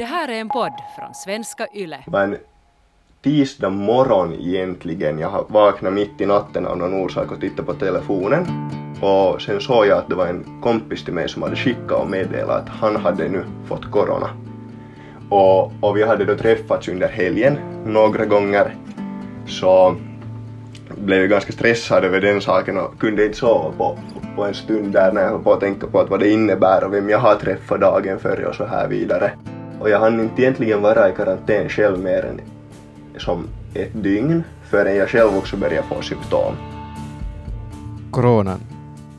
Det här är en podd från svenska YLE. Det var en tisdag morgon egentligen. Jag vaknade mitt i natten av någon orsak och tittade på telefonen. Och sen såg jag att det var en kompis till mig som hade skickat och meddelat att han hade nu fått corona. Och, och vi hade då träffats under helgen några gånger. Så blev jag ganska stressad över den saken och kunde inte sova på, på en stund där när jag höll på att tänka på att vad det innebär och vem jag har träffat dagen före och så här vidare. Och jag hann inte egentligen vara i karantän själv mer än som ett dygn förrän jag själv också började få symptom. Coronan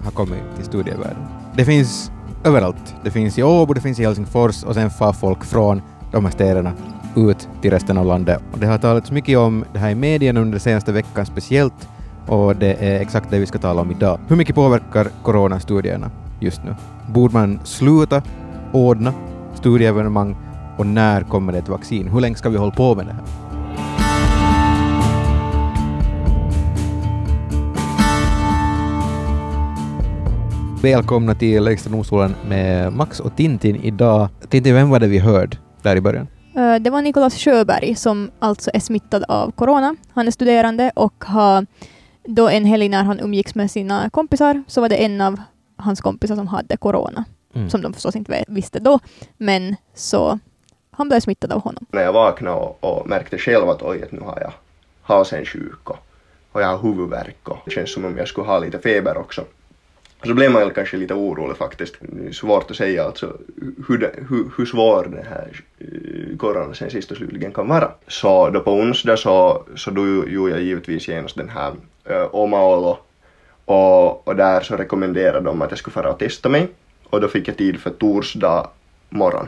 har kommit till studievärlden. Det finns överallt. Det finns i Åbo, det finns i Helsingfors och sen far folk från de här städerna ut till resten av landet. Och det har talats mycket om det här i medierna under den senaste veckan speciellt och det är exakt det vi ska tala om idag. Hur mycket påverkar coronastudierna just nu? Borde man sluta ordna studieevenemang och när kommer det ett vaccin? Hur länge ska vi hålla på med det här? Välkomna till Extra domstolen med Max och Tintin idag. Tintin, vem var det vi hörde där i början? Eh, Det var Nicolas Sjöberg som alltså är smittad av corona. Han är studerande och har då en helg när han umgicks med sina kompisar så var det en av hans kompisar som hade corona. Mm. Som de förstås inte visste då. Men så han blev smittad av honom. När jag vaknade och, och märkte själv att oj, att nu har jag halsen sjuk och, och jag har huvudvärk och det känns som om jag skulle ha lite feber också. Så blev man kanske lite orolig faktiskt. Svårt att säga alltså hur, det, hur, hur svår den här eh, koronan coronan sen sist och slutligen kan vara. Så då på onsdag så, så då gjorde jag givetvis genast den här eh, uh, Omaolo och, och där så rekommenderade de att jag skulle fara och testa mig och då fick jag tid för torsdag morgon.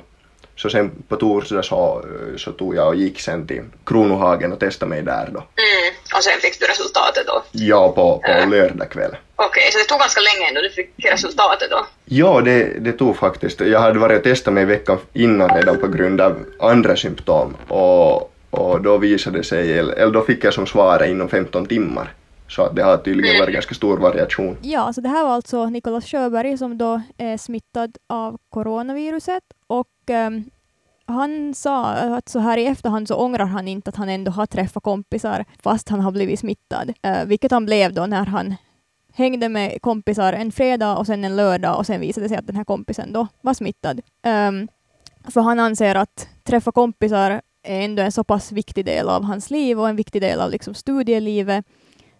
Så sen på torsdag så, så tog jag och gick sen till Kronohagen och testade mig där då. Mm. Och sen fick du resultatet då? Ja, på, på lördag kväll. Okej, så det tog ganska länge innan du fick resultatet då? Ja, det, det tog faktiskt. Jag hade varit och testat mig veckan innan redan på grund av andra symptom och, och då visade det sig, eller då fick jag som svar inom 15 timmar. Så att det har tydligen varit ganska stor variation. Ja, så det här var alltså Nicolas Sjöberg som då är smittad av coronaviruset och ehm, han sa att så här i efterhand så ångrar han inte att han ändå har träffat kompisar fast han har blivit smittad, eh, vilket han blev då när han hängde med kompisar en fredag och sen en lördag och sen visade det sig att den här kompisen då var smittad. Ehm, för han anser att träffa kompisar är ändå en så pass viktig del av hans liv och en viktig del av liksom studielivet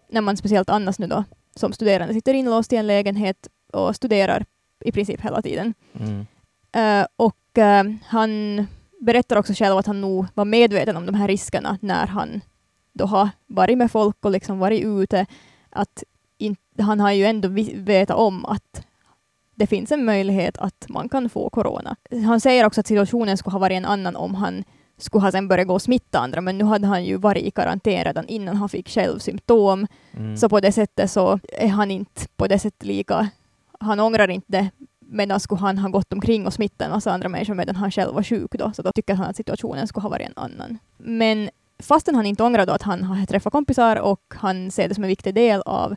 när man speciellt annars nu då som studerande sitter inlåst i en lägenhet och studerar i princip hela tiden. Mm. Eh, och han berättar också själv att han nog var medveten om de här riskerna när han då har varit med folk och liksom varit ute. Att in, han har ju ändå vetat om att det finns en möjlighet att man kan få corona. Han säger också att situationen skulle ha varit en annan om han skulle ha sen börjat gå och smitta andra, men nu hade han ju varit i karantän redan innan han fick själv symptom. Mm. Så på det sättet så är han inte på det sättet lika, han ångrar inte det, medan skulle han ha gått omkring och smittat en massa andra människor medan han själv var sjuk då, så då tycker han att situationen skulle ha varit en annan. Men fastän han inte ångrar då att han har träffat kompisar och han ser det som en viktig del av,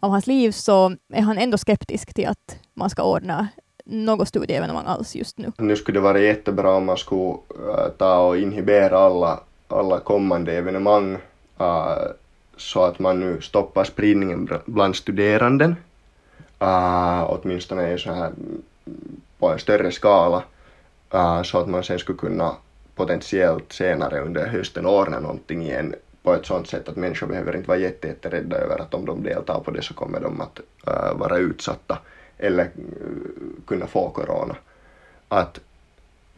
av hans liv så är han ändå skeptisk till att man ska ordna något studieevenemang alls just nu. Nu skulle det vara jättebra om man skulle äh, ta och inhibera alla, alla kommande evenemang uh, så att man nu stoppar spridningen bland studeranden. Äh, åtminstone så här på en större skala äh, så att man sen skulle kunna potentiellt senare under hösten ordna någonting igen på ett sådant sätt att människor behöver inte vara jätte, jätterädda över att om de deltar på det så kommer de att äh, vara utsatta eller äh, kunna få corona. Att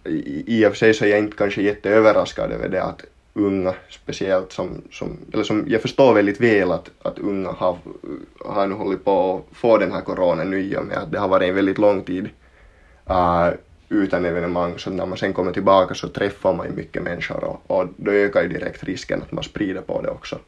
i, i och för sig så är jag inte kanske jätteöverraskad över det att unga speciellt som, som eller som jag förstår väldigt väl att, att unga har, har nu hållit på att få den här coronan nu i och med att det har varit en väldigt lång tid uh, utan evenemang så när man sen kommer tillbaka så träffar man ju mycket människor och, och då ökar ju direkt risken att man sprider på det också.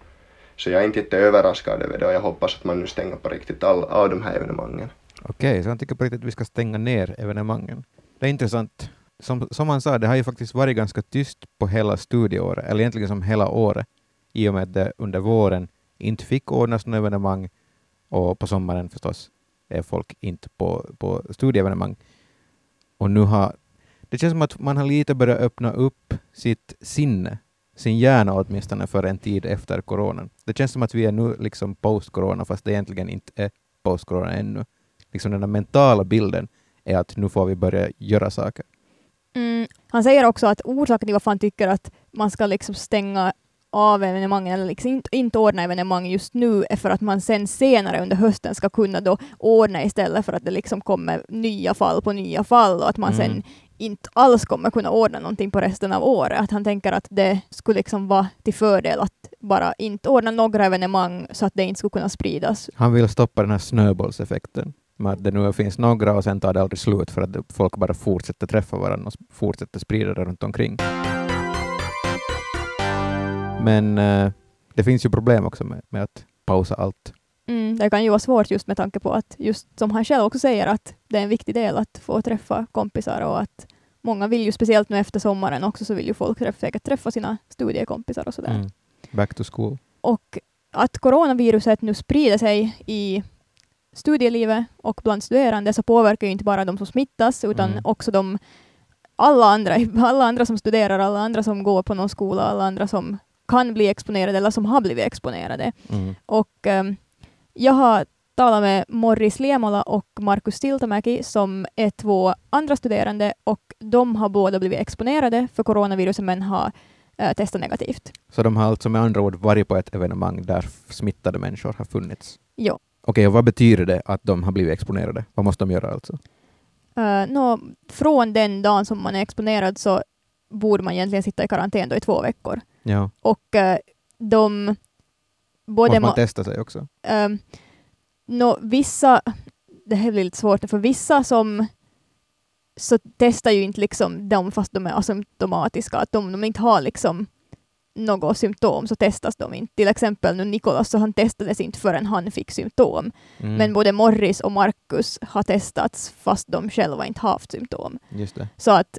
Så jag är inte jätteöverraskad över det och jag hoppas att man nu stänger på riktigt all, de här evenemangen. Okej, så han tycker på riktigt att vi ska stänga ner evenemangen. Det är intressant. Som, som han sa, det har ju faktiskt varit ganska tyst på hela studieåret, eller egentligen som hela året, i och med att det under våren inte fick ordnas några evenemang och på sommaren förstås är folk inte på, på studieevenemang. Och nu har Det känns som att man har lite börjat öppna upp sitt sinne, sin hjärna åtminstone för en tid efter coronan. Det känns som att vi är nu liksom post-corona fast det egentligen inte är post-corona ännu. Liksom den där mentala bilden är att nu får vi börja göra saker. Mm. Han säger också att orsaken till varför han tycker att man ska liksom stänga av evenemangen eller liksom inte, inte ordna evenemang just nu är för att man sen senare under hösten ska kunna då ordna istället för att det liksom kommer nya fall på nya fall och att man sen Mm. inte alls kommer kunna ordna någonting på resten av året. Att han tänker att det skulle liksom vara till fördel att bara inte ordna några evenemang så att det inte skulle kunna spridas. Han vill stoppa den här snöbollseffekten. Med att det nu finns några och sen tar det aldrig slut för att folk bara fortsätter träffa varandra och fortsätter sprida det runt omkring. Men eh, det finns ju problem också med, med att pausa allt. Mm, det kan ju vara svårt just med tanke på att, just som han själv också säger, att det är en viktig del att få träffa kompisar och att många vill ju, speciellt nu efter sommaren också, så vill ju folk träffa, säkert träffa sina studiekompisar och sådär. Mm. Back to school. Och att coronaviruset nu sprider sig i studielivet och bland studerande så påverkar ju inte bara de som smittas utan Mm. också de alla andra, alla andra som studerar, alla andra som går på någon skola, alla andra som kan bli exponerade eller som har blivit exponerade. Mm. Och ehm, jag har talat med Morris Liemola och Markus Stiltamäki som är två andra studerande och de har båda blivit exponerade för coronaviruset men har eh, testat negativt. Så de har alltså med andra ord varit på ett evenemang där smittade människor har funnits. Jo. Okej, och vad betyder det att de har blivit exponerade? Vad måste de göra alltså? Uh, nå, från den dagen som man är exponerad så borde man egentligen sitta i karantän då i två veckor. Ja. Och eh, de... Både Måste man ma- testa sig också? Um, nå, vissa, det här blir lite svårt, för vissa som så testar ju inte liksom de fast de är asymptomatiska, att de, de inte har liksom något symptom så testas de inte. Till exempel nu Nikolas, så han testades inte förrän han fick symptom. Mm. Men både Morris och Marcus har testats fast de själva inte haft symptom. Just det. Så att,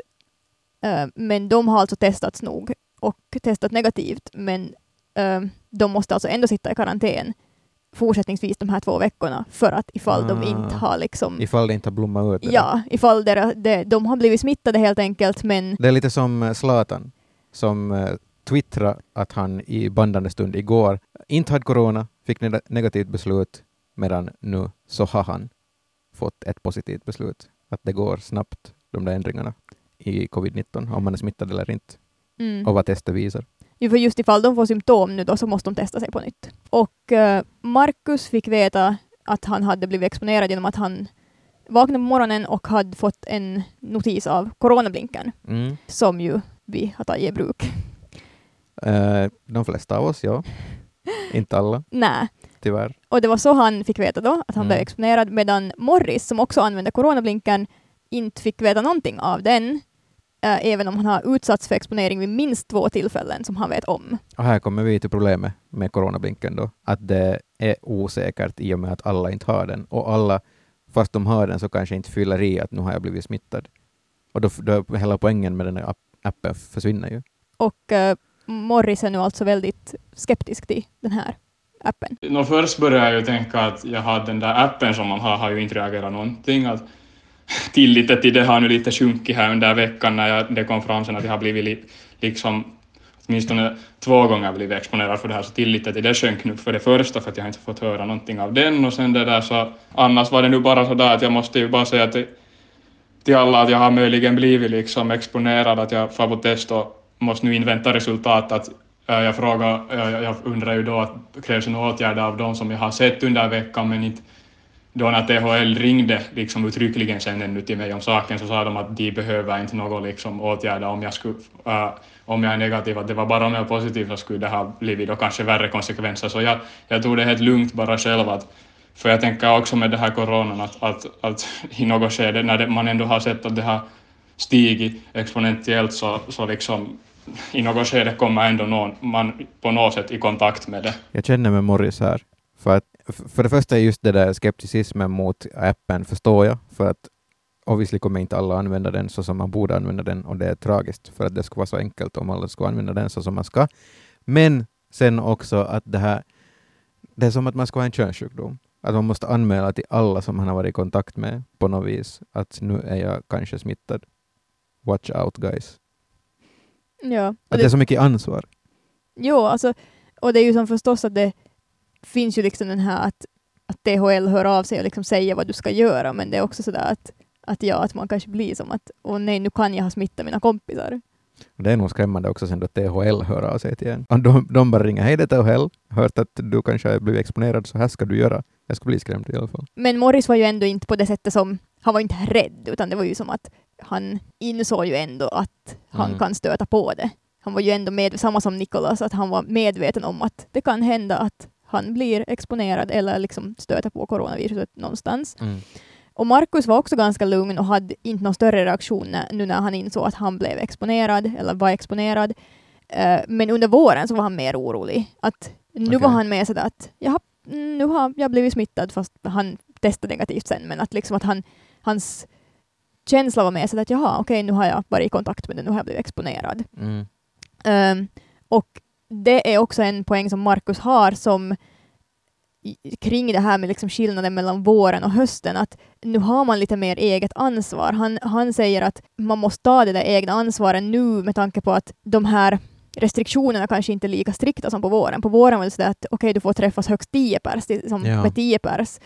eh, men de har alltså testats nog och testat negativt, men eh, de måste alltså ändå sitta i karantän fortsättningsvis de här två veckorna för att ifall de Ah. inte har liksom Ifall det inte har blommat ut. det där. Ja, ifall deras, de, de har blivit smittade helt enkelt, men Det är lite som eh, Zlatan som twittrade att han i bandande stund igår inte hade corona, fick neg- negativt beslut, medan nu så har han fått ett positivt beslut. Att det går snabbt, de där ändringarna i covid-19, om man är smittad eller inte, mm. och vad testet visar. ju för just ifall de får symptom nu då så måste de testa sig på nytt. Och eh, Marcus fick veta att han hade blivit exponerad genom att han vaknade på morgonen och hade fått en notis av coronablinken, Mm. som ju vi har tagit i bruk. Eh, de flesta av oss, ja. inte alla, Nej. tyvärr. Och det var så han fick veta då, att han Mm. blev exponerad, medan Morris, som också använde coronablinken, inte fick veta någonting av den, eh, även om han har utsatts för exponering vid minst två tillfällen som han vet om. Och här kommer vi till problemet med coronablinken då, att det är osäkert i och med att alla inte har den. Och alla, fast de har den, så kanske inte fyller i att nu har jag blivit smittad. Och då, då hela poängen med den här app- appen försvinner ju. Och eh, Morris är nu alltså väldigt skeptisk till den här appen. Nå, först började jag ju tänka att jag hade den där appen som man har, har ju inte reagerat någonting. Att tilliten till det har nu lite sjunkit här under veckan när jag, det kom fram sen att jag har blivit li, liksom åtminstone två gånger blivit exponerad för det här, så tilliten till det sjönk nu för det första för att jag inte fått höra någonting av den och sen det där så annars var det nu bara så där att jag måste ju bara säga till, till alla att jag har möjligen blivit liksom exponerad, att jag får på test och måste nu invänta resultat. Att, äh, jag frågar, eh, jag, jag undrar ju då att krävs det några åtgärder av de som jag har sett under veckan, men inte då när THL ringde liksom uttryckligen sen ännu till mig om saken så sa de att de behöver inte någon liksom åtgärder om jag, skulle, äh, om jag är negativ, att det var bara om jag är positiv så skulle det ha blivit då kanske värre konsekvenser. Så jag, jag tog det helt lugnt bara själv att för jag tänker också med det här coronan att, att, att i något skede när det, man ändå har sett att det har stigit exponentiellt så, så liksom i något skede kommer ändå någon, man på något sätt i kontakt med det. Jag känner med Morris här. För, att, för det första är just det där skepticismen mot appen förstår jag, för att obviously kommer inte alla använda den så som man borde använda den och det är tragiskt för att det skulle vara så enkelt om alla skulle använda den så som man ska. Men sen också att det här, det är som att man ska ha en könssjukdom. Att man måste anmäla till alla som man har varit i kontakt med på något vis att nu är jag kanske smittad. watch out guys. Ja. Att det är så mycket ansvar. Jo, alltså, och det är ju som förstås att det finns ju liksom den här att, att THL hör av sig och liksom säger vad du ska göra, men det är också sådär att, att ja, att man kanske blir som att åh nej, nu kan jag ha smittat mina kompisar. Det är nog skrämmande också sen då THL hör av sig till en. De, de bara ringer, hej det är THL, hört att du kanske har blivit exponerad, så här ska du göra. Jag ska bli skrämd i alla fall. Men Morris var ju ändå inte på det sättet som, han var inte rädd, utan det var ju som att han insåg ju ändå att han Mm. kan stöta på det. Han var ju ändå med, samma som Nicholas, att han var medveten om att det kan hända att han blir exponerad eller liksom stöter på coronaviruset någonstans. Och Markus var också ganska lugn och hade inte någon större reaktion när, nu när han insåg att han blev exponerad eller var exponerad. Eh, men under våren så var han mer orolig. Att nu Okej. var han med sådär att Jaha, mm, nu har jag blivit smittad fast han testade negativt sen. Men att liksom att han, hans känsla var med sådär att jaha, okej nu har jag varit i kontakt med det, nu har jag blivit exponerad. Mm. Um, och det är också en poäng som Markus har som kring det här med liksom skillnaden mellan våren och hösten, att nu har man lite mer eget ansvar. Han, han säger att man måste ta det där egna ansvaret nu med tanke på att de här restriktionerna kanske inte är lika strikta som på våren. På våren var det sådär att okej, du får träffas högst 10 pers, det är som Ja. med 10 pers.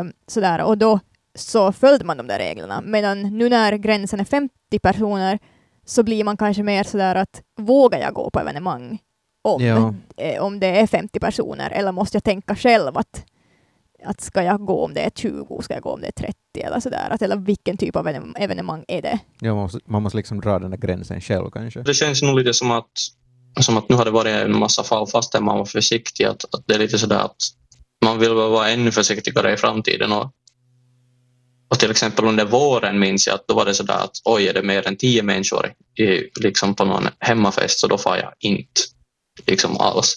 Um, sådär. Och då så följde man de där reglerna. Medan nu när gränsen är 50 personer så blir man kanske mer sådär att vågar jag gå på evenemang om, Ja. eh, om det är 50 personer eller måste jag tänka själv att, att ska jag gå om det är 20, ska jag gå om det är 30 eller sådär, att, eller vilken typ av evenem- evenemang är det? Ja, man, måste, man måste liksom dra den där gränsen själv kanske. Det känns nog lite som att, som att nu har det varit en massa fall fastän man var försiktig. Att, att det är lite sådär att man vill väl vara ännu försiktigare i framtiden. Och, och till exempel under våren minns jag att då var det sådär att oj, är det mer än tio människor i, liksom på någon hemmafest så då får jag inte liksom alls.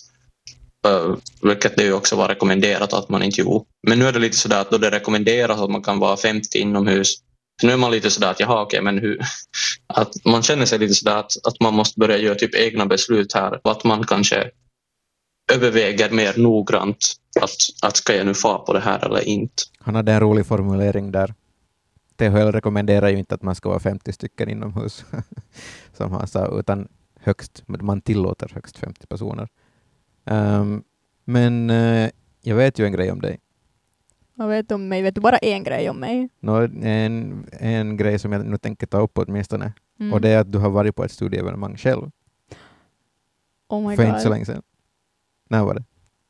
Uh, vilket det ju också var rekommenderat att man inte gjorde. Men nu är det lite sådär att då det rekommenderas att man kan vara 50 inomhus så nu är man lite sådär att jaha okej men hur, att man känner sig lite sådär att, att man måste börja göra typ egna beslut här och att man kanske överväger mer noggrant att, att ska jag nu få på det här eller inte. Han hade en rolig formulering där. THL rekommenderar ju inte att man ska vara 50 stycken inomhus, som han sa, utan högst, man tillåter högst 50 personer. Ehm, men eh, jag vet ju en grej om dig. Jag vet om mig, vet du bara en grej om mig? Nå, en, en grej som jag nu tänker ta upp åtminstone, Mm. och det är att du har varit på ett studieevenemang själv, oh my för God. inte så länge sedan. När var det?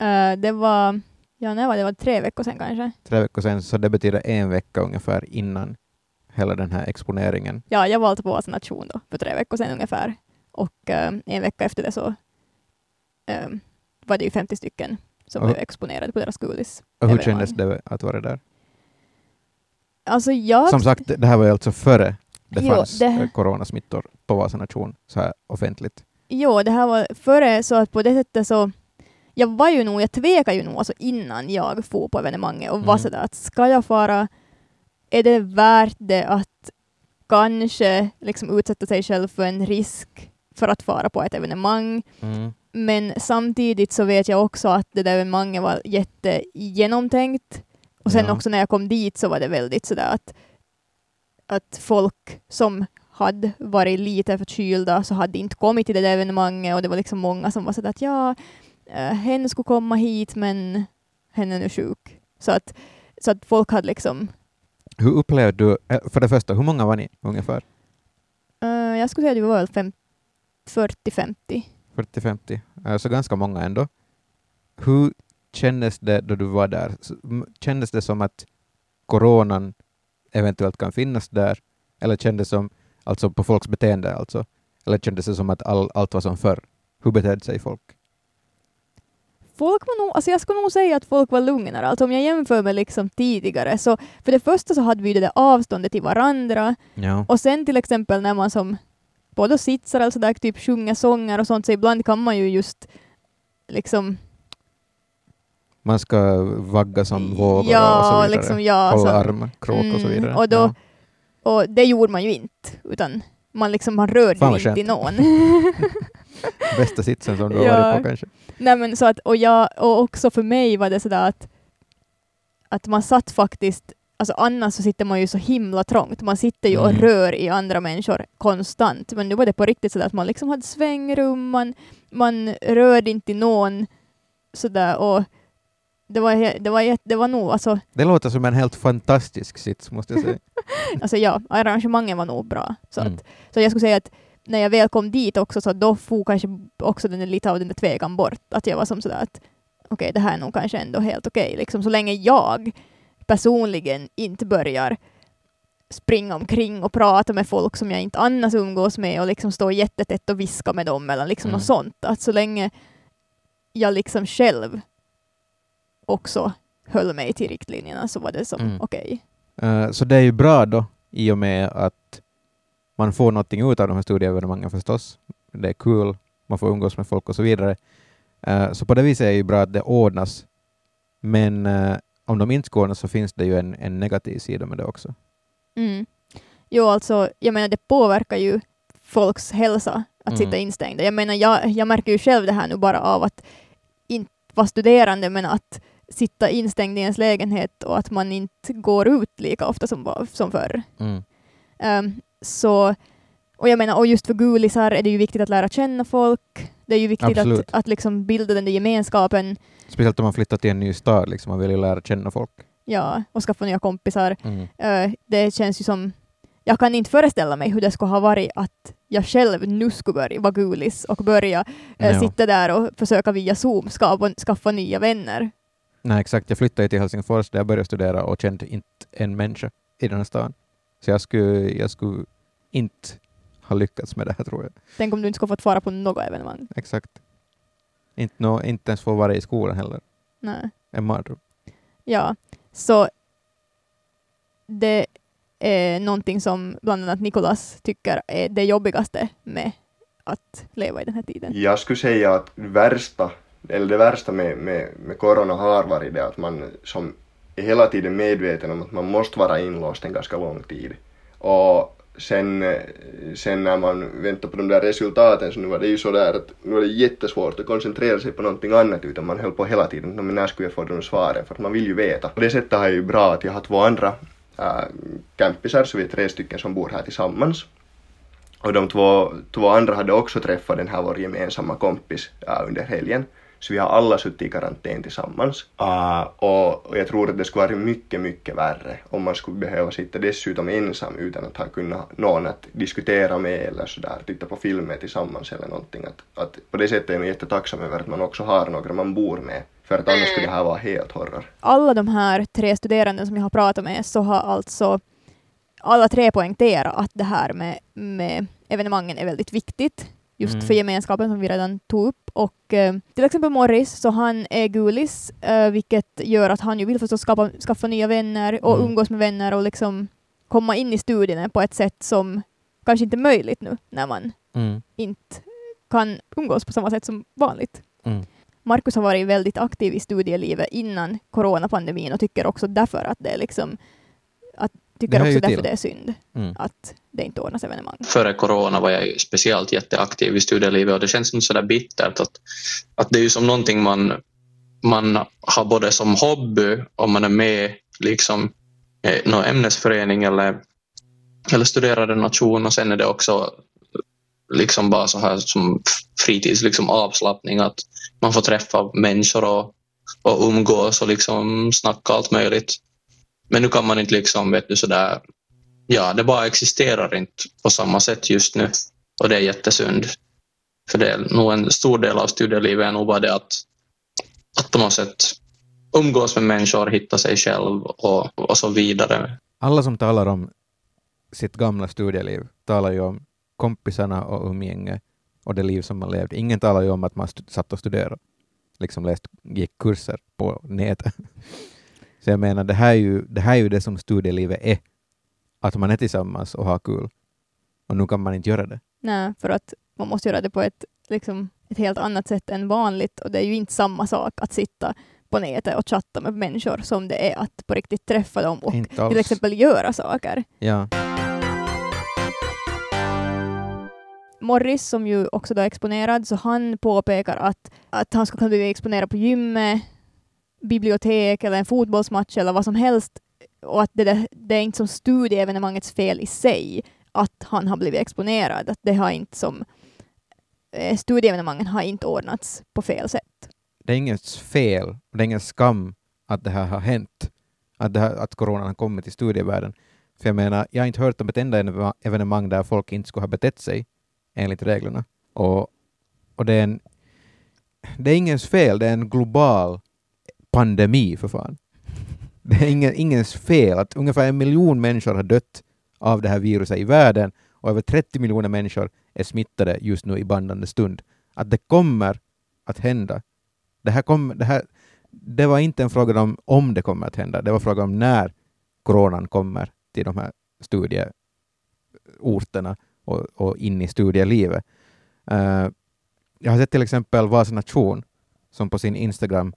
Eh, det var, ja när var det? var tre veckor sedan kanske. Tre veckor sedan, så det betyder en vecka ungefär innan hela den här exponeringen. Ja, jag valde på vaccination då, för tre veckor sedan ungefär. Och eh, en vecka efter det så eh, var det ju 50 stycken som Och- blev exponerade på deras gulis. Och hur kändes det att vara där? Alltså jag... Som sagt, det här var ju alltså före det Jo, fanns det- coronasmittor på Vasa nation så här offentligt. Jo, det här var före så att på det sättet så jag var ju nog, jag tvekade ju nog alltså innan jag for på evenemanget och var Mm. sådär att ska jag fara, är det värt det att kanske liksom utsätta sig själv för en risk för att fara på ett evenemang? Men samtidigt så vet jag också att det där evenemanget var jättegenomtänkt. Och sen Ja. också när jag kom dit så var det väldigt sådär att, att folk som hade varit lite förkylda så hade inte kommit till det där evenemanget och det var liksom många som var sådär att ja, eh, hen skulle komma hit men hen är nu sjuk. Så att, så att folk hade liksom, Hur upplevde du, eh, för det första, hur många var ni ungefär? eh, jag skulle säga att det var väl fem- 40-50. 40-50, alltså ganska många ändå. Hur kändes det då du var där? Kändes det som att coronan eventuellt kan finnas där? Eller kändes det som, alltså på folks beteende alltså? Eller kändes det som att all, allt var som förr? Hur betedde sig folk? Folk var nog, alltså jag skulle nog säga att folk var lugnare. Alltså om jag jämför med liksom tidigare så, för det första så hade vi det där avståndet till varandra Ja. och sen till exempel när man som både sitter eller sådär typ sjunger sånger och sånt så ibland kan man ju just liksom Man ska vagga som vågor och så ja, vidare. liksom ja, Hålla så, armar, kråk och så Mm, vidare. och då- ja. och det gjorde man ju inte utan man liksom man rörde inte till någon. Bästa sitsen som du har Ja. varit på kanske. Nej men så att, och, jag, och också för mig var det sådär att, att man satt faktiskt, Alltså annars så sitter man ju så himla trångt. Man sitter ju och Mm. rör i andra människor konstant. Men nu var det på riktigt sådär att man liksom hade svängrum, man, man rörde inte någon sådär och det var, det var, det var nog, alltså, Det låter som en helt fantastisk sits, måste jag säga. alltså ja, arrangemangen var nog bra. Så, Mm. att, så jag skulle säga att när jag väl kom dit också, så då får kanske också den, lite av den där tvekan bort. Att jag var som sådär att okej, det här är nog kanske ändå helt okej. Liksom, så länge jag personligen inte börjar springa omkring och prata med folk som jag inte annars umgås med och liksom stå jättetätt och viska med dem eller liksom Mm. något sånt. Att så länge jag liksom själv också höll mig till riktlinjerna så var det som Mm. okej. Eh, så det är ju bra då, i och med att man får någonting ut av de här studieevenemangen förstås. Det är kul, man får umgås med folk och så vidare. Eh, så på det viset är det ju bra att det ordnas. Men eh, om de inte ska ordnas så finns det ju en, en negativ sida med det också. Mm. Jo, alltså, jag menar det påverkar ju folks hälsa att Mm. sitta instängda. Jag menar, jag, jag märker ju själv det här nu bara av att inte vara studerande, men att sitta instängd i ens lägenhet och att man inte går ut lika ofta som, som förr. Mm. Ehm, så, och jag menar, och just för gulisar är det ju viktigt att lära känna folk. Det är ju viktigt Absolut. att, att liksom bilda den där gemenskapen, Speciellt om man flyttar till en ny stad, liksom, man vill ju lära känna folk. ja, och skaffa nya kompisar. Mm. Eh, det känns ju som... Jag kan inte föreställa mig hur det skulle ha varit att jag själv nu skulle börja vara gulis och börja eh, Ja. sitta där och försöka via Zoom skapa, skaffa nya vänner. Nej, exakt. Jag flyttade till Helsingfors där jag började studera och kände inte en människa i den här stan. Så jag skulle, jag skulle inte ha lyckats med det här, tror jag. Tänk om du inte skulle fått fara på något evenemang. Exakt. Inte, nå inte ens få vara i skolan heller. Nej. En mardröm. Ja, så det är någonting som bland annat Nikolas tycker är det jobbigaste med att leva i den här tiden. Jag skulle säga att värsta, eller det värsta med, med, med corona har varit det att man som är hela tiden medveten om att man måste vara inlåst en ganska lång tid. Och sen, sen när man väntar på de där resultaten så nu var det ju så där att nu var det jättesvårt att koncentrera sig på någonting annat utan man höll på hela tiden, "Nå, men när skulle jag få de svaren? För att man vill ju veta. På det sättet har jag ju bra att jag har två andra äh, campisar, så vi är tre stycken som bor här tillsammans. Och de två, två andra hade också träffat den här vår gemensamma kompis äh, under helgen. Så vi har alla suttit i karantän tillsammans. Uh, och, och jag tror att det skulle vara mycket, mycket värre om man skulle behöva sitta dessutom ensam utan att ha kunnat någon att diskutera med eller sådär, titta på filmer tillsammans eller någonting. Att, att på det sättet är jag jättetacksam över att man också har några man bor med. För att annars skulle det här vara helt horror. Alla de här tre studerande som jag har pratat med så har alltså alla tre poängterat att det här med, med evenemangen är väldigt viktigt. Just Mm. för gemenskapen som vi redan tog upp. Och eh, till exempel Morris, så han är gulis, eh, vilket gör att han ju vill förstås skapa, skaffa nya vänner och Mm. umgås med vänner och liksom komma in i studierna på ett sätt som kanske inte är möjligt nu när man Mm. inte kan umgås på samma sätt som vanligt. Mm. Markus har varit väldigt aktiv i studielivet innan coronapandemin och tycker också därför att det är liksom att tycker också därför till. det är synd Mm. att det inte ordnas evenemang. före corona var jag ju speciellt jätteaktiv i studielivet och det känns inte sådär bittert att, att det är ju som någonting man, man har både som hobby om man är med liksom i någon ämnesförening eller, eller studerar en nation och sen är det också liksom bara så här som fritids liksom avslappning att man får träffa människor och, och umgås och liksom snacka allt möjligt. Men nu kan man inte liksom, vet du, sådär ja, det bara existerar inte på samma sätt just nu. Och det är jättesynd. För det är nog en stor del av studielivet är nog bara det att, att på något sätt umgås med människor, hitta sig själv och, och så vidare. Alla som talar om sitt gamla studieliv talar ju om kompisarna och umgänge och det liv som man levde. Ingen talar ju om att man satt och studerade, liksom läst, gick kurser på nätet. Så jag menar, det här, är ju, det här är ju det som studielivet är. Att man är tillsammans och har kul. Och nu kan man inte göra det. Nej, för att man måste göra det på ett, liksom, ett helt annat sätt än vanligt och det är ju inte samma sak att sitta på nätet och chatta med människor som det är att på riktigt träffa dem och till exempel göra saker. Ja. Morris, som ju också då är exponerad, så han påpekar att, att han skulle kunna bli exponerad på gymmet, bibliotek eller en fotbollsmatch eller vad som helst och att det, där- det är inte som studieevenemangets fel i sig att han har blivit exponerad. Att det har inte som eh, studieevenemangen har inte ordnats på fel sätt. Det är inget fel, och det är ingen skam att det här har hänt. Att, det här, att coronan har kommit till studievärlden. För jag menar, jag har inte hört om ett enda evenemang där folk inte skulle ha betett sig enligt reglerna. Och, och det är en... Det är ingens fel, det är en global pandemi för fan. Det är ingen, ingens fel att ungefär en miljon människor har dött av det här viruset i världen och över 30 miljoner människor är smittade just nu i bandande stund. Att det kommer att hända. Det, här kom, det, här, det var inte en fråga om om det kommer att hända, det var fråga om när coronan kommer till de här studieorterna och, och in i studielivet. Uh, jag har sett till exempel Vasa Nation som på sin Instagram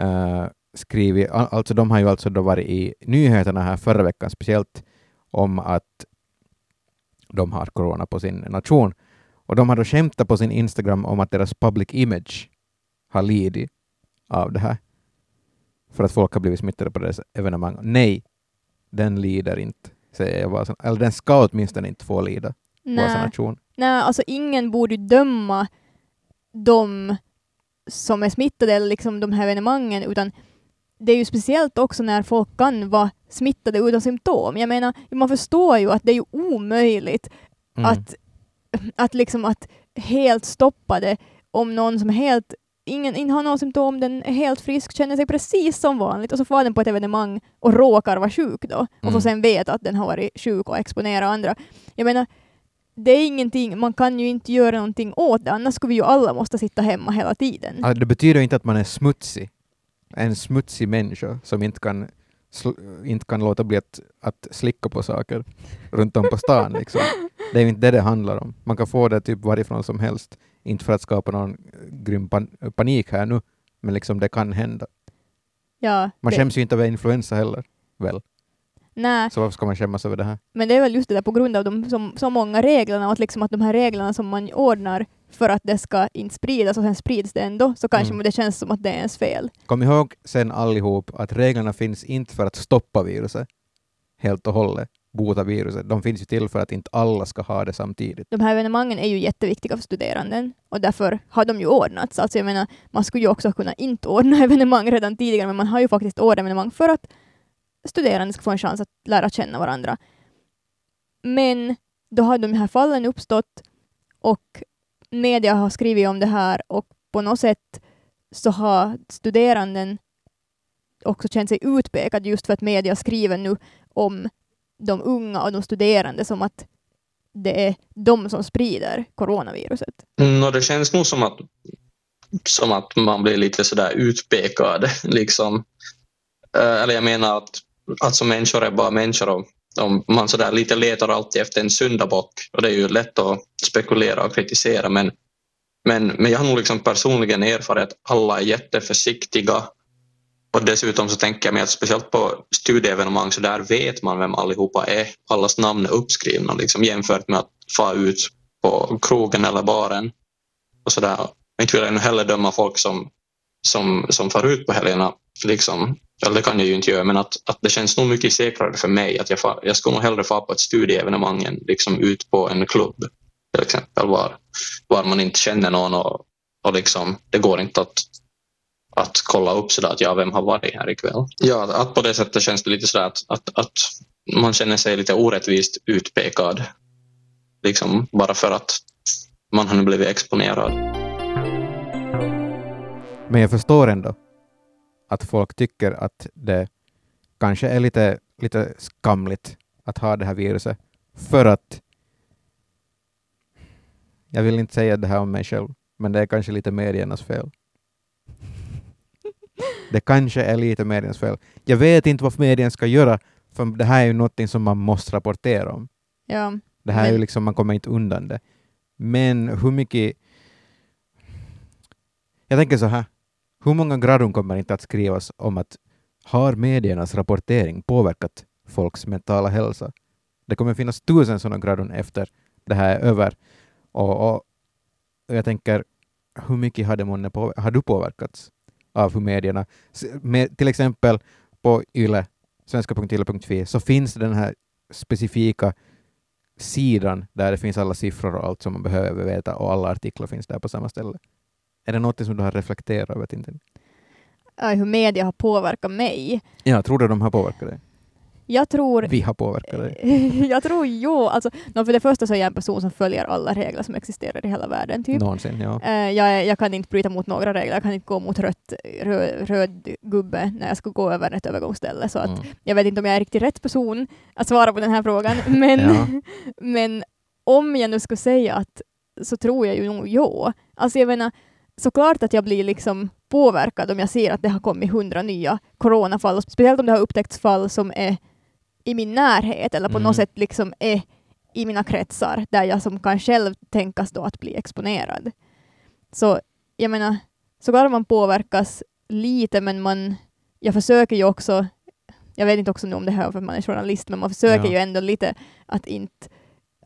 uh, skrivit, al- alltså de har ju alltså då varit i nyheterna här förra veckan speciellt om att de har corona på sin nation. Och de har då skämtat på sin Instagram om att deras public image har lidit av det här. För att folk har blivit smittade på deras evenemang. Nej, den lider inte, säger jag Vasa. Eller den ska åtminstone inte få lida, Vasa Nej, nation. nej, alltså ingen borde döma de som är smittade eller liksom de här evenemangen, utan det är ju speciellt också när folk kan vara smittade utan symptom. Jag menar, man förstår ju att det är ju omöjligt Mm. att, att liksom att helt stoppa det om någon som helt Ingen, ingen har några symptom, den är helt frisk, känner sig precis som vanligt och så får den på ett evenemang och råkar vara sjuk då och Mm. får sen veta att den har varit sjuk och exponerat andra. Jag menar, det är ingenting, man kan ju inte göra någonting åt det, annars skulle vi ju alla måste sitta hemma hela tiden. Ja, det betyder inte att man är smutsig. En smutsig människa som inte kan, inte kan låta bli att, att slicka på saker runt om på stan. Liksom. Det är ju inte det det handlar om. Man kan få det typ varifrån som helst. Inte för att skapa någon grym pan- panik här nu, men liksom det kan hända. Ja, Man det, skäms ju inte över influensa heller, väl? Nej, Så varför ska man skämmas över det här? men det är väl just det där på grund av de som, så många reglerna och att, liksom att de här reglerna som man ordnar för att det ska inte spridas och sen sprids det ändå, så kanske Mm. det känns som att det är ens fel. Kom ihåg sen allihop att reglerna finns inte för att stoppa viruset helt och hållet, bota viruset. De finns ju till för att inte alla ska ha det samtidigt. De här evenemangen är ju jätteviktiga för studeranden och därför har de ju ordnats. Alltså jag menar, man skulle ju också kunna inte ordna evenemang redan tidigare, men man har ju faktiskt ordnat evenemang för att studerande ska få en chans att lära känna varandra. Men då har de här fallen uppstått och media har skrivit om det här och på något sätt så har studeranden också känt sig utpekad just för att media skriver nu om de unga och de studerande som att det är de som sprider coronaviruset. Mm, och det känns nog som att, som att man blir lite sådär utpekad. Liksom. Eh, eller jag menar att alltså människor är bara människor och de, man sådär lite letar alltid efter en syndabock och det är ju lätt att spekulera och kritisera men, men, men jag har nog liksom personligen erfarit att alla är jätteförsiktiga och dessutom så tänker jag mig att speciellt på studieevenemang så där vet man vem allihopa är. Allas namn är uppskrivna liksom, jämfört med att få ut på krogen eller baren. Och så där. Inte vill jag heller döma folk som, som, som far ut på helgerna. Liksom. Eller det kan jag ju inte göra, men att, att det känns nog mycket säkrare för mig att jag, far, jag skulle nog hellre få på ett studieevenemang än liksom ut på en klubb. Till exempel var, var man inte känner någon och, och liksom, det går inte att, att kolla upp sådär att ja, vem har varit här ikväll. Ja, att på det sättet känns det lite sådär att, att, att man känner sig lite orättvist utpekad. Liksom bara för att man har blivit exponerad. Men jag förstår ändå att folk tycker att det kanske är lite, lite skamligt att ha det här viruset. För att jag vill inte säga det här om mig själv, men det är kanske lite mediernas fel. Det kanske är lite mediernas fel. Jag vet inte vad medien ska göra, för det här är ju något som man måste rapportera om. Ja, Det här är ju Men- liksom, man kommer inte undan det. Men hur mycket... Jag tänker så här, hur många gradum kommer inte att skrivas om att har mediernas rapportering påverkat folks mentala hälsa? Det kommer finnas tusen sådana gradum efter det här är över. Och, och jag tänker, hur mycket har, månne på, har du påverkats av hur medierna... Med, till exempel på YLE svenska.yle.fi så finns den här specifika sidan där det finns alla siffror och allt som man behöver veta och alla artiklar finns där på samma ställe. Är det något som du har reflekterat över? Tintin? Hur media har påverkat mig. Ja, tror du de har påverkat dig? Jag tror... Vi har påverkat dig? jag tror jo. Alltså, no, för det första så är jag en person som följer alla regler som existerar i hela världen. Typ. Någonsin, ja. Eh, jag, jag kan inte bryta mot några regler. Jag kan inte gå mot rött, röd, röd gubbe när jag ska gå över ett övergångsställe. Så att Mm. jag vet inte om jag är riktigt rätt person att svara på den här frågan. Men, Ja. men om jag nu skulle säga att så tror jag ju nog ja. Alltså jag menar, såklart att jag blir liksom påverkad om jag ser att det har kommit hundra nya coronafall. Speciellt om det har upptäckts fall som är i min närhet eller på Mm. något sätt liksom är i mina kretsar där jag som kan själv tänkas då att bli exponerad. Så jag menar, såklart man påverkas lite men man, jag försöker ju också, jag vet inte också nu om det här är för man är journalist, men man försöker Ja. ju ändå lite att inte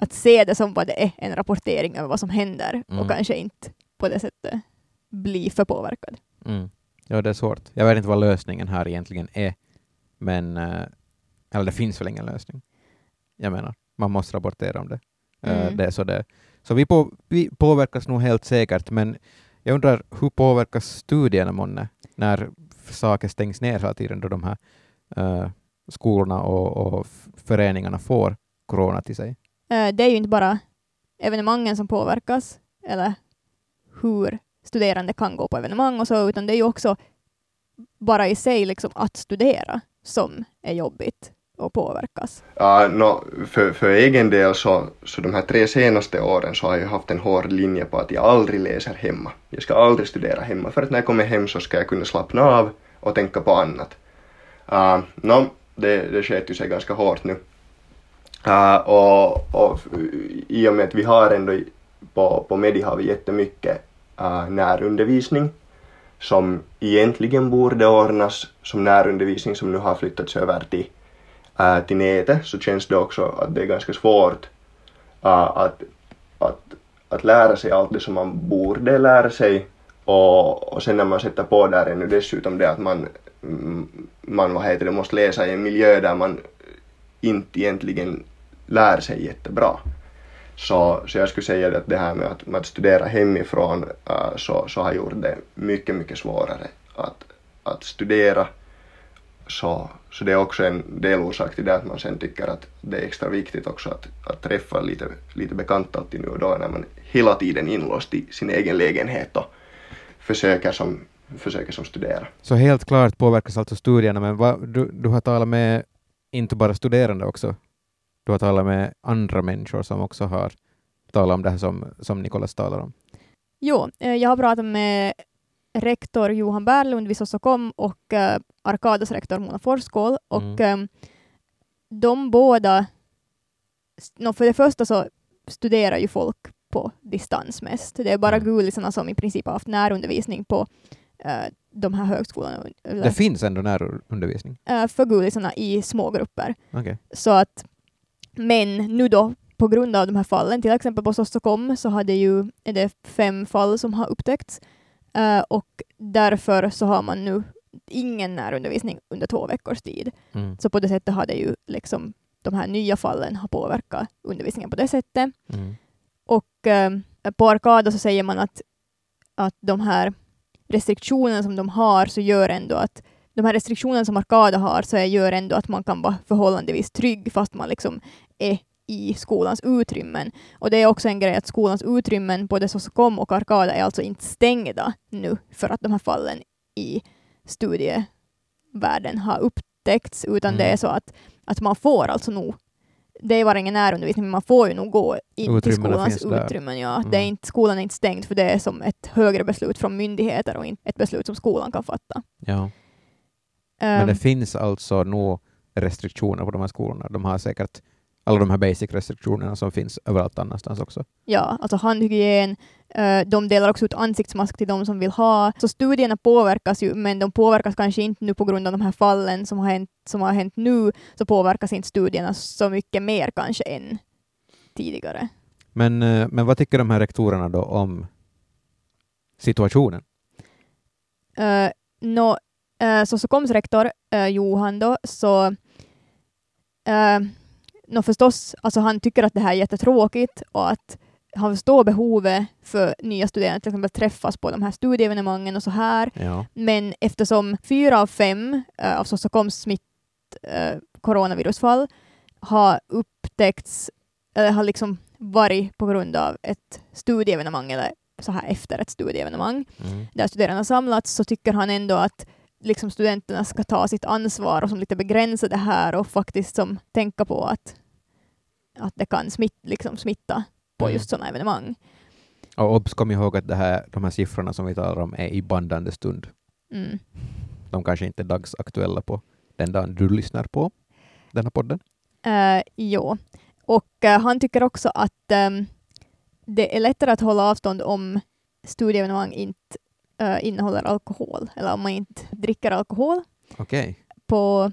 att se det som vad det är, en rapportering över vad som händer Mm. och kanske inte på det sättet bli för påverkad. Mm. Ja, det är svårt. Jag vet inte vad lösningen här egentligen är, men eh, eller det finns väl ingen lösning. Jag menar, man måste rapportera om det. Eh, Mm. det är så det. Så vi, på, vi påverkas nog helt säkert, men jag undrar hur påverkas studierna månne när saker stängs ner hela tiden då de här eh, skolorna och, och föreningarna får corona till sig? Det är ju inte bara evenemangen som påverkas, eller hur studerande kan gå på evenemang och så, utan det är ju också bara i sig liksom att studera som är jobbigt och påverkas. Ja, no, för, för egen del så, så de här tre senaste åren så har jag haft en hård linje på att jag aldrig läser hemma. Jag ska aldrig studera hemma för att när jag kommer hem så ska jag kunna slappna av och tänka på annat. Uh, no, det, det sket ju sig ganska hårt nu. Uh, och, och i och med att vi har ändå på, på Medi har vi jättemycket uh, närundervisning som egentligen borde ordnas som närundervisning som nu har flyttats över till uh, till nätet så känns det också att det är ganska svårt uh, att, att, att lära sig allt det som man borde lära sig och, och sen när man sätter på där ännu dessutom det att man, mm, man vad heter det, måste läsa i en miljö där man inte egentligen lär sig jättebra. Så, så jag skulle säga att det här med att, med att studera hemifrån äh, så, så har gjort det mycket, mycket svårare att, att studera. Så, så det är också en delorsak till det att man sen tycker att det är extra viktigt också att, att träffa lite, lite bekanta alltid nu och då när man hela tiden är inlåst i sin egen lägenhet och försöker som, försöker som studera. Så helt klart påverkas alltså studierna, men vad, du, du har talat med inte bara studerande också, du har talat med andra människor som också har talat om det här som, som Nikolas talar om. Jo, eh, jag har pratat med rektor Johan Berglund vid Sossokom och eh, Arkadas rektor Mona Forskål och Mm. de båda, no, för det första så studerar ju folk på distans mest. Det är bara Mm. gulisarna som i princip har haft närundervisning på eh, de här högskolorna. Det finns ändå närundervisning. eh, för gulisarna i små grupper. Okej. Så att, men nu då på grund av de här fallen, till exempel på Sossokom så hade ju, är det fem fall som har upptäckts eh, och därför så har man nu ingen närundervisning under två veckors tid. Mm. Så på det sättet har det ju liksom de här nya fallen har påverkat undervisningen på det sättet. Mm. Och eh, på Arkada så säger man att, att de här restriktionerna som de har så gör ändå att de här restriktionerna som Arkada har så gör ändå att man kan vara förhållandevis trygg fast man liksom är i skolans utrymmen. Och det är också en grej att skolans utrymmen, både Sossokom och Arkada, är alltså inte stängda nu för att de här fallen i studievärlden har upptäckts, utan Mm. det är så att, att man får alltså nog det är bara ingen närundervisning, men man får ju nog gå in till skolans utrymmen. Ja. Mm. Det är inte, skolan är inte stängd, för det är som ett högre beslut från myndigheter och inte ett beslut som skolan kan fatta. Ja. Men det Ehm, finns alltså nog restriktioner på de här skolorna. De har säkert alla de här basic-restriktionerna som finns överallt annanstans också. Ja, alltså handhygien. eh, de delar också ut ansiktsmask till de som vill ha. Så studierna påverkas ju, men de påverkas kanske inte nu på grund av de här fallen som har hänt, som har hänt nu, så påverkas inte studierna så mycket mer kanske än tidigare. Men, eh, men vad tycker de här rektorerna då om situationen? Uh, no, uh, så Socoms rektor uh, Johan då, så Uh, nå förstås, alltså han tycker att det här är jättetråkigt och att han förstår behovet för nya studerande till exempel träffas på de här studieevenemangen och så här. Ja. Men eftersom fyra av fem uh, av Stockholms smitt, uh, coronavirusfall har upptäckts, eller har liksom varit på grund av ett studieevenemang eller så här efter ett studieevenemang Mm. där studerande samlats så tycker han ändå att liksom studenterna ska ta sitt ansvar och som lite begränsa det här och faktiskt som tänka på att, att det kan smitt, liksom smitta på Mm. just sådana evenemang. Och obs, kom ihåg att det här, de här siffrorna som vi talar om är i bandande stund. Mm. De kanske inte är dagsaktuella på den dagen du lyssnar på den här podden. Uh, jo. Och eh, han tycker också att ehm, det är lättare att hålla avstånd om studieevenemang inte eh, innehåller alkohol, eller om man inte dricker alkohol. Okej. På,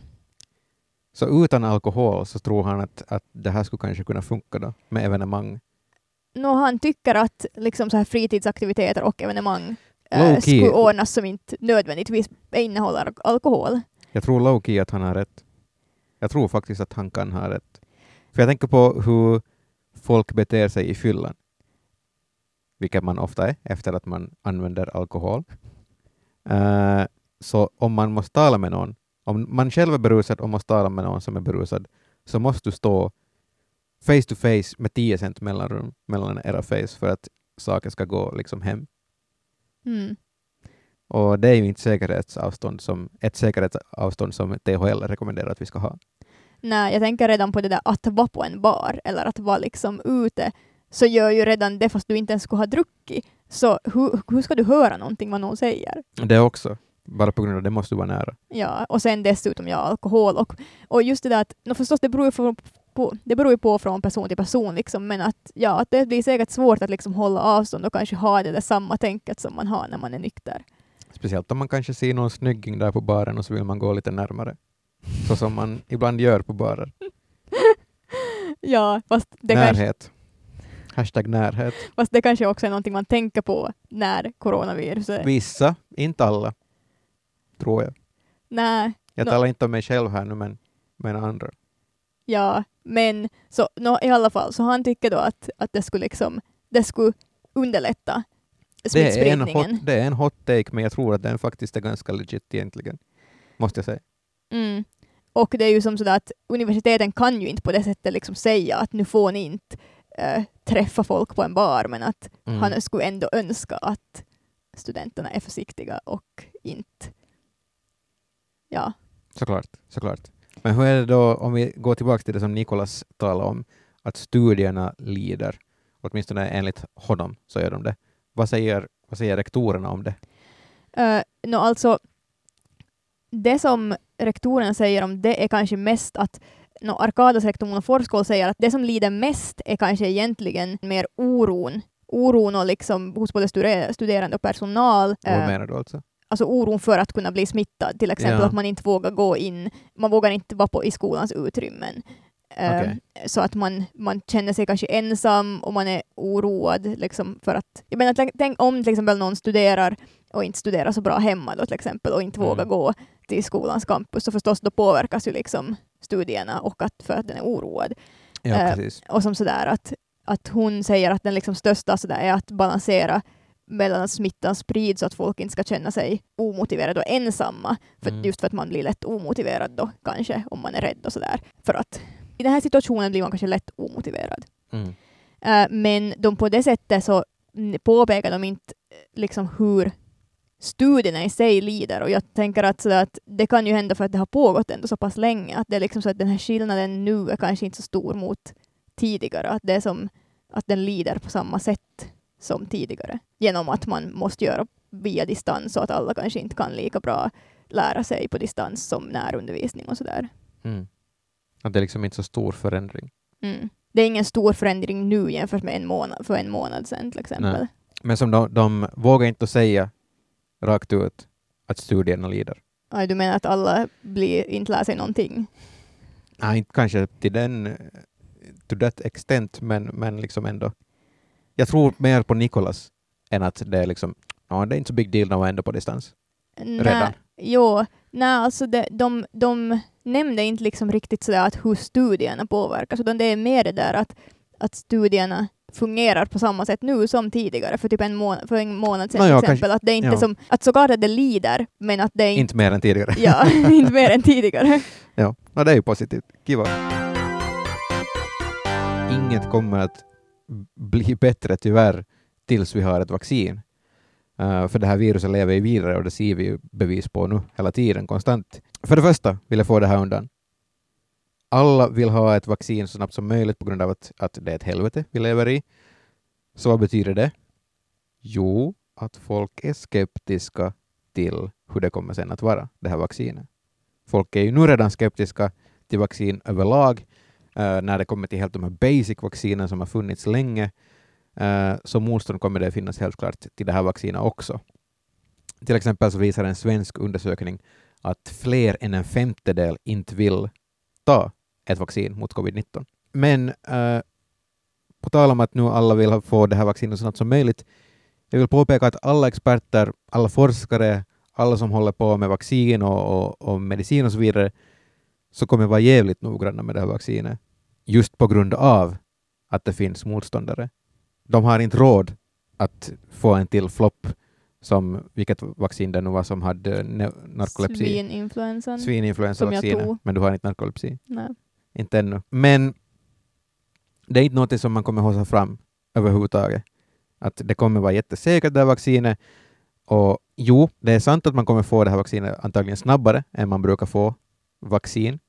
Så utan alkohol så tror han att, att det här skulle kanske kunna funka då, med evenemang. no, han tycker att liksom så här fritidsaktiviteter och evenemang Low-key. skulle ordnas som inte nödvändigtvis innehåller alkohol. Jag tror low-key att han har rätt. Jag tror faktiskt att han kan ha rätt. För jag tänker på hur folk beter sig i fyllan. Vilket man ofta är efter att man använder alkohol. Eh, så om man måste tala med någon, om man själv är berusad och måste tala med någon som är berusad, så måste du stå face to face med 10 cent mellanrum mellan era face för att saker ska gå liksom hem. Mm. Och det är ju inte säkerhetsavstånd som, ett säkerhetsavstånd som THL rekommenderar att vi ska ha. Nej, jag tänker redan på det där att vara på en bar eller att vara liksom ute, så gör ju redan det fast du inte ens skulle ha druckit. Så hur, hur ska du höra någonting vad någon säger? Det också. Bara på grund av det måste du vara nära. Ja, och sen dessutom ja, alkohol och, och just det där att, no förstås det beror ju på, på, det beror ju på från person till person liksom, men att ja, att det blir säkert svårt att liksom hålla avstånd och kanske ha det där samma tänket som man har när man är nykter. Speciellt om man kanske ser någon snygging där på baren och så vill man gå lite närmare. Så som man ibland gör på barer. Ja, fast det, kanske, Närhet. Hashtag närhet. fast det kanske också är någonting man tänker på när coronaviruset... Vissa, inte alla. Tror jag. Nej, Jag Nå. talar inte om mig själv här nu, men, men andra. Ja, men så, nå, i alla fall, så han tycker då att, att det skulle liksom, det skulle underlätta Det är, en hot, det är en hot take, men jag tror att den faktiskt är ganska legit egentligen. Måste jag säga. Mm. Och det är ju som sådär att universiteten kan ju inte på det sättet liksom säga att nu får ni inte eh, träffa folk på en bar, men att Mm. han skulle ändå önska att studenterna är försiktiga och inte ja, Såklart, såklart. Men hur är det då, om vi går tillbaka till det som Nikolas talade om, att studierna lider, åtminstone enligt honom så gör de det. Vad säger, vad säger rektorerna om det? Uh, no, alltså, det som rektorerna säger om det är kanske mest att no, Arkadas rektor Mona Forskål säger att det som lider mest är kanske egentligen mer oron. Oron och liksom hos både studer- studerande och personal. Vad eh, menar du alltså? alltså oron för att kunna bli smittad, till exempel Ja. att man inte vågar gå in, man vågar inte vara på, i skolans utrymmen. Eh, Okej. Så att man, man känner sig kanske ensam och man är oroad. Liksom för att, jag menar, tänk om till exempel någon studerar och inte studerar så bra hemma då, till exempel och inte Mm. vågar gå till skolans campus, så förstås då påverkas ju liksom studierna och att, för att den är oroad. Ja, precis. Och som sådär att, att hon säger att den liksom största sådär är att balansera mellan att smittan sprids så att folk inte ska känna sig omotiverade och ensamma. För, Mm. Just för att man blir lätt omotiverad då kanske om man är rädd och sådär. För att i den här situationen blir man kanske lätt omotiverad. Mm. Eh, men de på det sättet så påpekar de inte eh, liksom hur studierna i sig lider och jag tänker att, så att det kan ju hända för att det har pågått ändå så pass länge att det är liksom så att den här skillnaden nu är kanske inte så stor mot tidigare att det är som att den lider på samma sätt som tidigare genom att man måste göra via distans så att alla kanske inte kan lika bra lära sig på distans som närundervisning och sådär. Mm. Att det är liksom inte så stor förändring. Mm. Det är ingen stor förändring nu jämfört med en månad, för en månad sedan till exempel. Nej. Men som de, de vågar inte säga rakt ut att studierna lider. Ja, du menar att alla blir, inte lär sig någonting? Nej, inte kanske till den to that extent, men, men liksom ändå. Jag tror mer på Nikolas än att det är liksom, ja, det är inte så big deal, de var ändå på distans. Nej, Redan. Jo, nej alltså det, de, de nämnde inte liksom riktigt sådär att hur studierna påverkas, utan det är mer det där att, att studierna fungerar på samma sätt nu som tidigare för typ en, månad, för en månad sedan Nå, ja, till exempel. kanske- att det inte ja. som, att såklart att det lider, men att det är inte, Inte mer än tidigare. ja, inte mer än tidigare. Ja, no, det är ju positivt. Kiva. Inget kommer att bli bättre tyvärr tills vi har ett vaccin. Eh, för det här viruset lever ju vidare och det ser vi ju bevis på nu hela tiden konstant. För det första vill jag få det här undan. Alla vill ha ett vaccin så snabbt som möjligt på grund av att, att det är ett helvete vi lever i. Så vad betyder det? Jo, att folk är skeptiska till hur det kommer sen att vara, det här vaccinet. Folk är ju nu redan skeptiska till vaccin överlag uh, när det kommer till helt de här basic-vaccinen som har funnits länge. uh, så motstånd kommer det finnas helt klart till det här vaccinet också. Till exempel så visar en svensk undersökning att fler än en femtedel inte vill ta ett vaccin mot covid-19. Men eh, på tal om att nu alla vill få det här vaccinet så snabbt som möjligt, jag vill påpeka att alla experter, alla forskare, alla som håller på med vaccin och, och, och medicin och så vidare, så kommer vara jävligt noggranna med det här vaccinet. Just på grund av att det finns motståndare. De har inte råd att få en till flopp som vilket vaccin det nu var som hade narkolepsi. Svininfluensan. Svininfluensavaccinet. Men du har inte narkolepsi. Nej. Inte ännu. Men det är inte något som man kommer hålla fram överhuvudtaget. Att det kommer vara jättesäkert det här vaccinet. Och jo, det är sant att man kommer få det här vaccinet antagligen snabbare än man brukar få vaccin.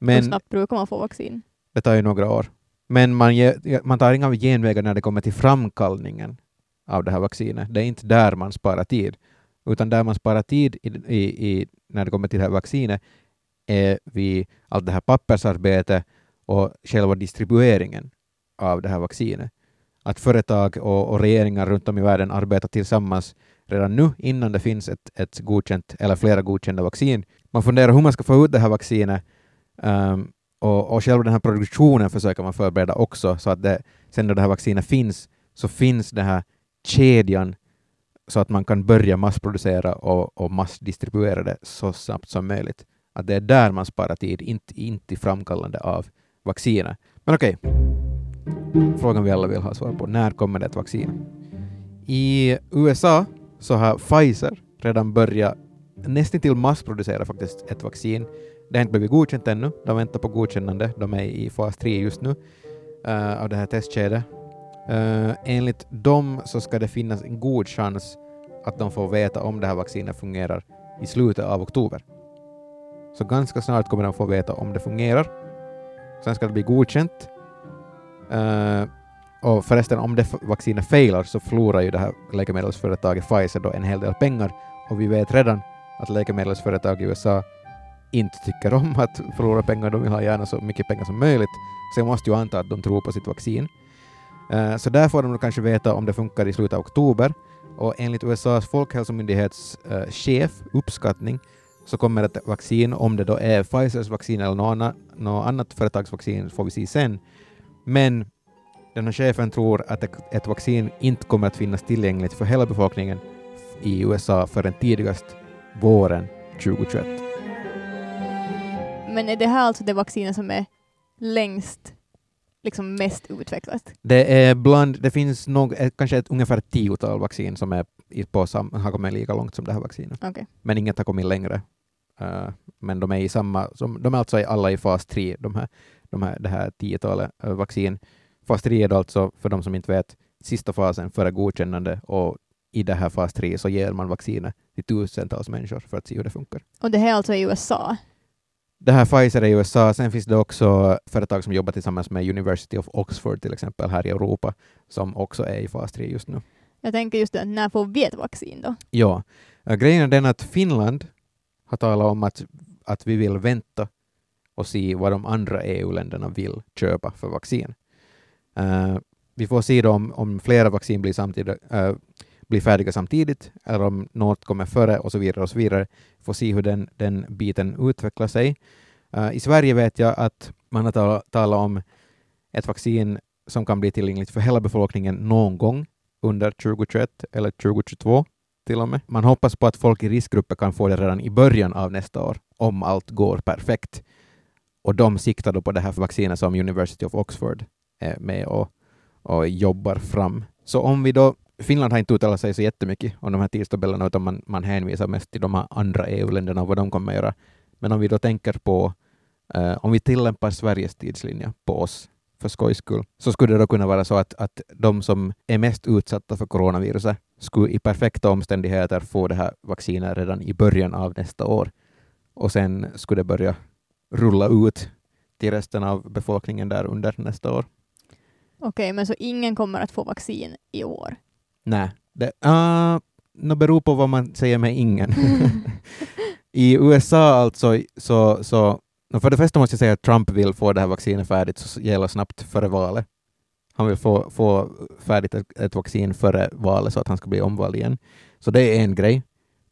Hur Men snabbt brukar man få vaccin? det tar ju några år. Men man, ge, man tar inga genvägar när det kommer till framkallningen av det här vaccinet. Det är inte där man sparar tid. Utan där man sparar tid i, i, i, när det kommer till det här vaccinet är vid allt det här pappersarbetet och själva distribueringen av det här vaccinet. Att företag och, och regeringar runt om i världen arbetar tillsammans redan nu innan det finns ett, ett godkänt eller flera godkända vaccin. Man funderar hur man ska få ut det här vaccinet um, och, och själva den här produktionen försöker man förbereda också så att det, sen när det här vaccinet finns så finns den här kedjan så att man kan börja massproducera och, och massdistribuera det så snabbt som möjligt. Att det är där man sparar tid, inte, inte i framkallande av vacciner. Men okej, frågan vi alla vill ha svar på. När kommer det ett vaccin? I USA så har Pfizer redan börjat nästan till massproducera faktiskt ett vaccin. Det har inte blivit godkänt ännu. De väntar på godkännande. De är i fas 3 just nu uh, av det här testskedet. Uh, enligt dem så ska det finnas en god chans att de får veta om det här vaccinet fungerar i slutet av oktober. Så ganska snart kommer de få veta om det fungerar. Sen ska det bli godkänt. Uh, och förresten, om det vaccinet failar så förlorar ju det här läkemedelsföretaget Pfizer då en hel del pengar. Och vi vet redan att läkemedelsföretag i USA inte tycker om att förlora pengar. De vill ha gärna så mycket pengar som möjligt. Så jag måste ju anta att de tror på sitt vaccin. Uh, Så där får de kanske veta om det funkar i slutet av oktober. Och enligt USAs folkhälsomyndighets uh, chef uppskattning så kommer ett vaccin, om det då är Pfizers vaccin eller något annat, något annat företags vaccin får vi se sen. Men den här chefen tror att ett, vaccin inte kommer att finnas tillgängligt för hela befolkningen i USA förrän tidigast våren 2021. Men är det här alltså det vaccinet som är längst, liksom mest utvecklat? Det är bland, det finns nog, kanske ett, ungefär tiotal vaccin som är på sam, har kommit lika långt som det här vaccinet. Okej. Men inget har kommit längre. Eh, men de är i samma, som, de är alltså alla i fas 3, de här, de här, det här tiotalet uh, vaccin. Fas 3 är alltså, för de som inte vet, sista fasen före godkännande och i det här fas 3 så ger man vaccinet till tusentals människor för att se hur det funkar. Och det här är alltså i USA? Det här Pfizer är i USA, sen finns det också företag som jobbar tillsammans med University of Oxford till exempel här i Europa, som också är i fas 3 just nu. Jag tänker just det, när får vi ett vaccin då? Ja, uh, grejen är den att Finland har talat om att, att vi vill vänta och se vad de andra EU-länderna vill köpa för vaccin. Uh, vi får se då om, om flera vaccin blir, samtidigt, uh, blir färdiga samtidigt eller om något kommer före och så vidare. och så vidare. Vi får se hur den, den biten utvecklar sig. Uh, I Sverige vet jag att man har tal- talat om ett vaccin som kan bli tillgängligt för hela befolkningen någon gång under 2021 eller 2022 till och med. Man hoppas på att folk i riskgrupper kan få det redan i början av nästa år, om allt går perfekt. Och de siktar då på det här vaccinet som University of Oxford är med och, och jobbar fram. Så om vi då Finland har inte uttalat sig så jättemycket om de här tidstabellerna, utan man, man hänvisar mest till de här andra EU-länderna och vad de kommer att göra. Men om vi då tänker på, eh, om vi tillämpar Sveriges tidslinje på oss för skojs skull, så skulle det då kunna vara så att, att de som är mest utsatta för coronaviruset skulle i perfekta omständigheter få det här vaccinet redan i början av nästa år. Och sen skulle det börja rulla ut till resten av befolkningen där under nästa år. Okej, men så ingen kommer att få vaccin i år? Nej, det ah, uh, no, beror på vad man säger med ingen. I USA alltså, så, så no, för det första måste jag säga att Trump vill få det här vaccinet färdigt så gäller snabbt före valet. Han vill få, få färdigt ett, ett vaccin före valet så att han ska bli omvald igen. Så det är en grej.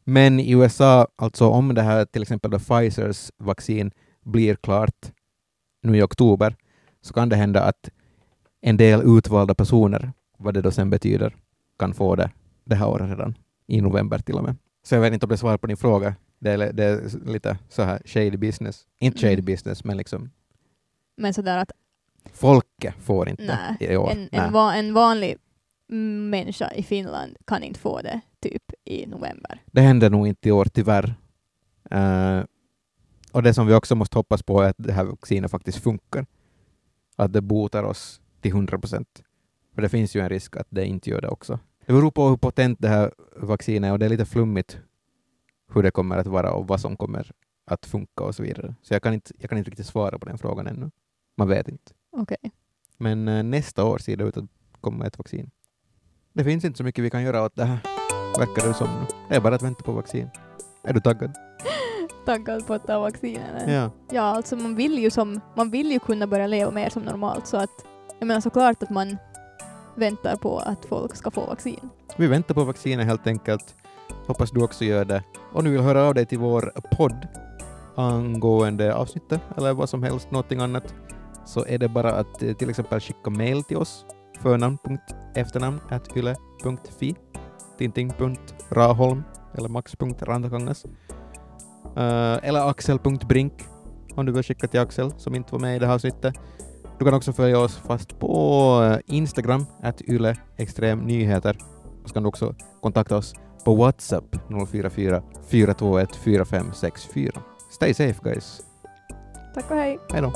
Men i USA, alltså om det här till exempel Pfizers vaccin blir klart nu i oktober, så kan det hända att en del utvalda personer, vad det då sen betyder, kan få det det här året redan, i november till och med. Så jag vet inte om det svarar på din fråga. Det är, det är lite så här shady business. Inte shady Mm. business, men liksom Men sådär att folket får inte nej, i år. en, en, va, en vanlig människa i Finland kan inte få det typ i november. Det händer nog inte i år, tyvärr. Eh, och det som vi också måste hoppas på är att det här vaccinet faktiskt funkar. Att det botar oss till 100 procent. För det finns ju en risk att det inte gör det också. Det beror på hur potent det här vaccinet är och det är lite flummigt hur det kommer att vara och vad som kommer att funka och så vidare. Så jag kan inte, jag kan inte riktigt svara på den frågan ännu. Man vet inte. Okej. Men eh, nästa år ser det ut att komma ett vaccin. Det finns inte så mycket vi kan göra åt det här, verkar det som nu. Det är bara att vänta på vaccin. Är du taggad? Taggad på att ta vaccinen. Ja. Ja, alltså man vill ju som, man vill ju kunna börja leva mer som normalt så att, jag menar såklart att man väntar på att folk ska få vaccin. Vi väntar på vaccinet helt enkelt. Hoppas du också gör det. Om du vill höra av dig till vår podd angående avsnittet eller vad som helst, någonting annat, så är det bara att eh, till exempel skicka mail till oss förnamn.efternamn.yle.fi tinting.raholm eller max.randakangas eh, eller axel.brink om du vill skicka till Axel som inte var med i det här avsnittet. Du kan också följa oss fast på eh, Instagram, att yle extrem nyheter. Och så kan du också kontakta oss på WhatsApp 044 421 4564. Stay safe guys. Tack och hej! Hej då.